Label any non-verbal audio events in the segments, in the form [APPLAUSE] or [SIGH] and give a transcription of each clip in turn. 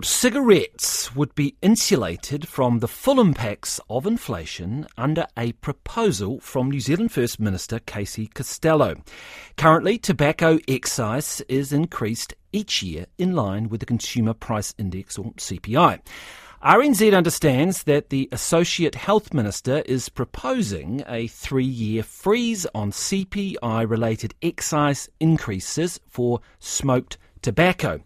Cigarettes would be insulated from the full impacts of inflation under a proposal from New Zealand First Minister Casey Costello. Currently, tobacco excise is increased each year in line with the Consumer Price Index or CPI. RNZ understands that the Associate Health Minister is proposing a three year freeze on CPI related excise increases for smoked tobacco.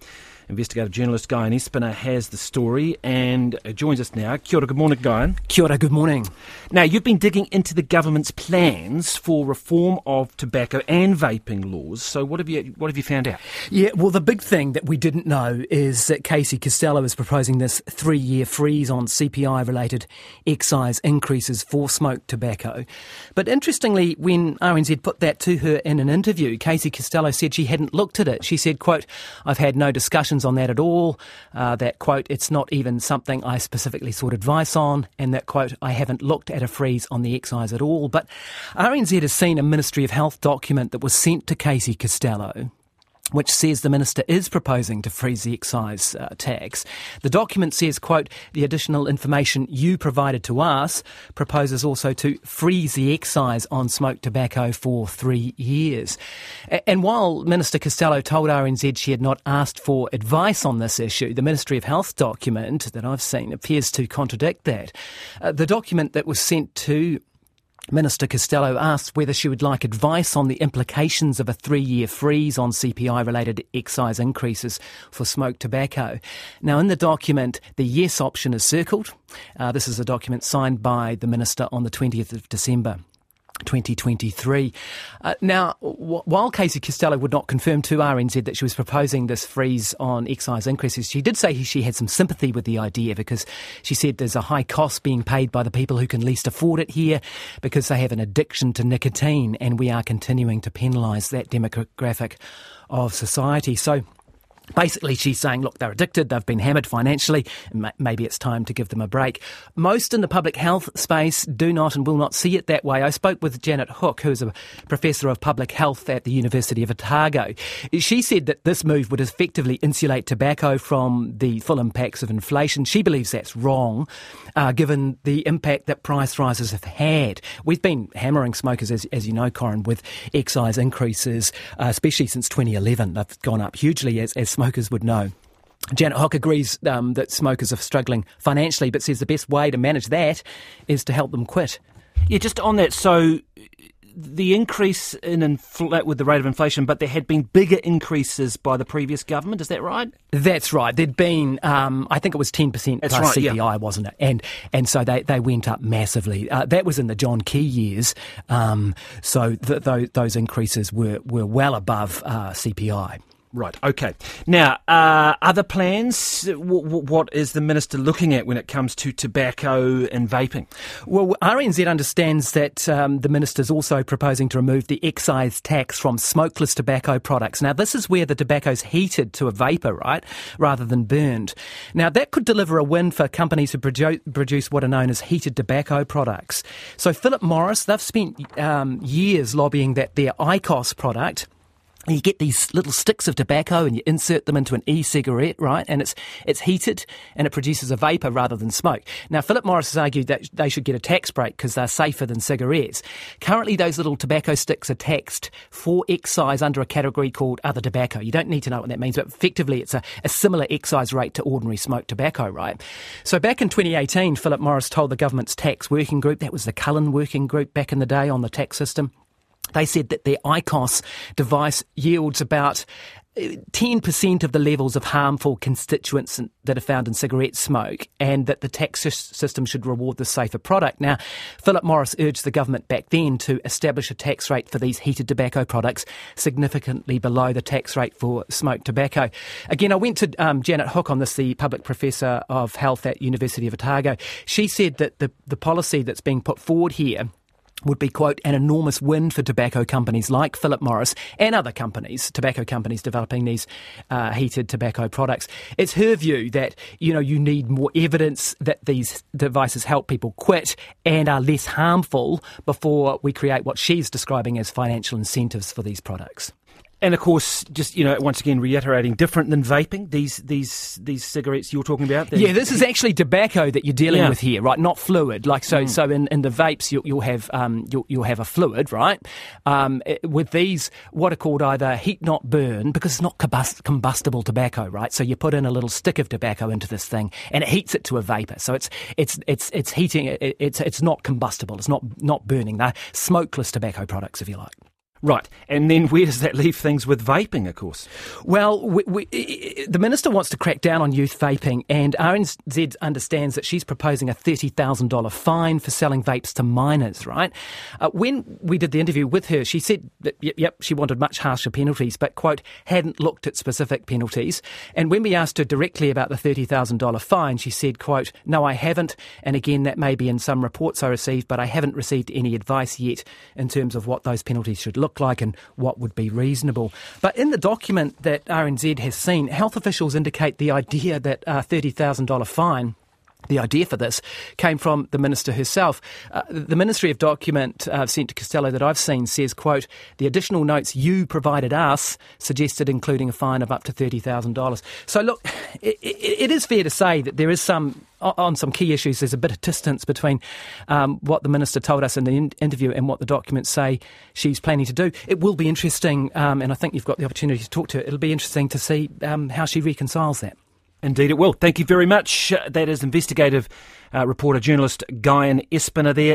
Investigative journalist Guyon Espiner has the story and uh, joins us now. Kia ora, good morning, Guyon. Kia ora, good morning. Now, you've been digging into the government's plans for reform of tobacco and vaping laws. So, what have you what have you found out? Yeah, well, the big thing that we didn't know is that Casey Costello is proposing this three year freeze on CPI related excise increases for smoked tobacco. But interestingly, when RNZ put that to her in an interview, Casey Costello said she hadn't looked at it. She said, "quote I've had no discussions on that at all. Uh, that quote, it's not even something I specifically sought advice on, and that quote, I haven't looked at a freeze on the excise at all. But RNZ has seen a Ministry of Health document that was sent to Casey Costello which says the minister is proposing to freeze the excise uh, tax. The document says, quote, the additional information you provided to us proposes also to freeze the excise on smoked tobacco for three years. And while Minister Costello told RNZ she had not asked for advice on this issue, the Ministry of Health document that I've seen appears to contradict that. Uh, the document that was sent to Minister Costello asked whether she would like advice on the implications of a three year freeze on CPI related excise increases for smoked tobacco. Now, in the document, the yes option is circled. Uh, this is a document signed by the Minister on the 20th of December. 2023. Uh, now, w- while Casey Costello would not confirm to RNZ that she was proposing this freeze on excise increases, she did say she had some sympathy with the idea because she said there's a high cost being paid by the people who can least afford it here because they have an addiction to nicotine, and we are continuing to penalise that demographic of society. So, Basically, she's saying, look, they're addicted, they've been hammered financially, maybe it's time to give them a break. Most in the public health space do not and will not see it that way. I spoke with Janet Hoek, who's a professor of public health at the University of Otago. She said that this move would effectively insulate tobacco from the full impacts of inflation. She believes that's wrong, uh, given the impact that price rises have had. We've been hammering smokers, as, as you know, Corin, with excise increases, uh, especially since 2011. They've gone up hugely as, as smokers would know. Janet Hoek agrees um, that smokers are struggling financially, but says the best way to manage that is to help them quit. Yeah, just on that. So the increase in infl- with the rate of inflation, but there had been bigger increases by the previous government. Is that right? That's right. There'd been, um, I think it was ten percent plus right, CPI, yeah. wasn't it? And and so they, they went up massively. Uh, that was in the John Key years. Um, so th- th- those increases were were well above uh, CPI. Right. Okay. Now, uh, other plans. W- w- what is the minister looking at when it comes to tobacco and vaping? Well, RNZ understands that um, the minister is also proposing to remove the excise tax from smokeless tobacco products. Now, this is where the tobacco is heated to a vapour, right, rather than burned. Now, that could deliver a win for companies who produ- produce what are known as heated tobacco products. So, Philip Morris, they've spent um, years lobbying that their IQOS product you get these little sticks of tobacco and you insert them into an e-cigarette, right? And it's it's heated and it produces a vapor rather than smoke. Now, Philip Morris has argued that they should get a tax break because they're safer than cigarettes. Currently, those little tobacco sticks are taxed for excise under a category called other tobacco. You don't need to know what that means, but effectively, it's a, a similar excise rate to ordinary smoked tobacco, right? So back in 2018, Philip Morris told the government's tax working group, that was the Cullen working group back in the day on the tax system they said that their IQOS device yields about 10% uh, of the levels of harmful constituents that are found in cigarette smoke, and that the tax system should reward the safer product. Now, Philip Morris urged the government back then to establish a tax rate for these heated tobacco products significantly below the tax rate for smoked tobacco. Again, I went to um, Janet Hoek on this, the public professor of health at University of Otago. She said that the, the policy that's being put forward here would be, quote, an enormous win for tobacco companies like Philip Morris and other companies, tobacco companies developing these uh, heated tobacco products. It's her view that, you know, you need more evidence that these devices help people quit and are less harmful before we create what she's describing as financial incentives for these products. And of course, just you know, once again reiterating, different than vaping. These these these cigarettes you're talking about. Yeah, this is actually tobacco that you're dealing Yeah. with here, right? Not fluid. Like so, so in, in the vapes you'll, you'll have um, you'll, you'll have a fluid, right? Um, it- with these, what are called either heat not burn because it's not combust- combustible tobacco, right? So you put in a little stick of tobacco into this thing, and it heats it to a vapor. So it's it's it's it's heating. It, it's it's not combustible. It's not not burning. They're smokeless tobacco products, if you like. Right, and then where does that leave things with vaping? Of course. Well, we, we, the minister wants to crack down on youth vaping, and RNZ understands that she's proposing a thirty thousand dollar fine for selling vapes to minors. Right? Uh, when we did the interview with her, she said that yep, she wanted much harsher penalties, but quote hadn't looked at specific penalties. And when we asked her directly about the thirty thousand dollar fine, she said, "quote No, I haven't." And again, that may be in some reports I received, but I haven't received any advice yet in terms of what those penalties should look like and what would be reasonable. But in the document that RNZ has seen, health officials indicate the idea that a $30,000 fine the idea for this came from the minister herself. Uh, the Ministry of document uh, sent to Costello that I've seen says, quote, the additional notes you provided us suggested including a fine of up to $30,000. So look, [LAUGHS] it, it, is fair to say that there is some, on some key issues, there's a bit of distance between um, what the minister told us in the in- interview and what the documents say she's planning to do. It will be interesting, um, and I think you've got the opportunity to talk to her. It'll be interesting to see um, how she reconciles that. Indeed, it will. Thank you very much. Uh, That is investigative uh, reporter, journalist Guyon Espiner there.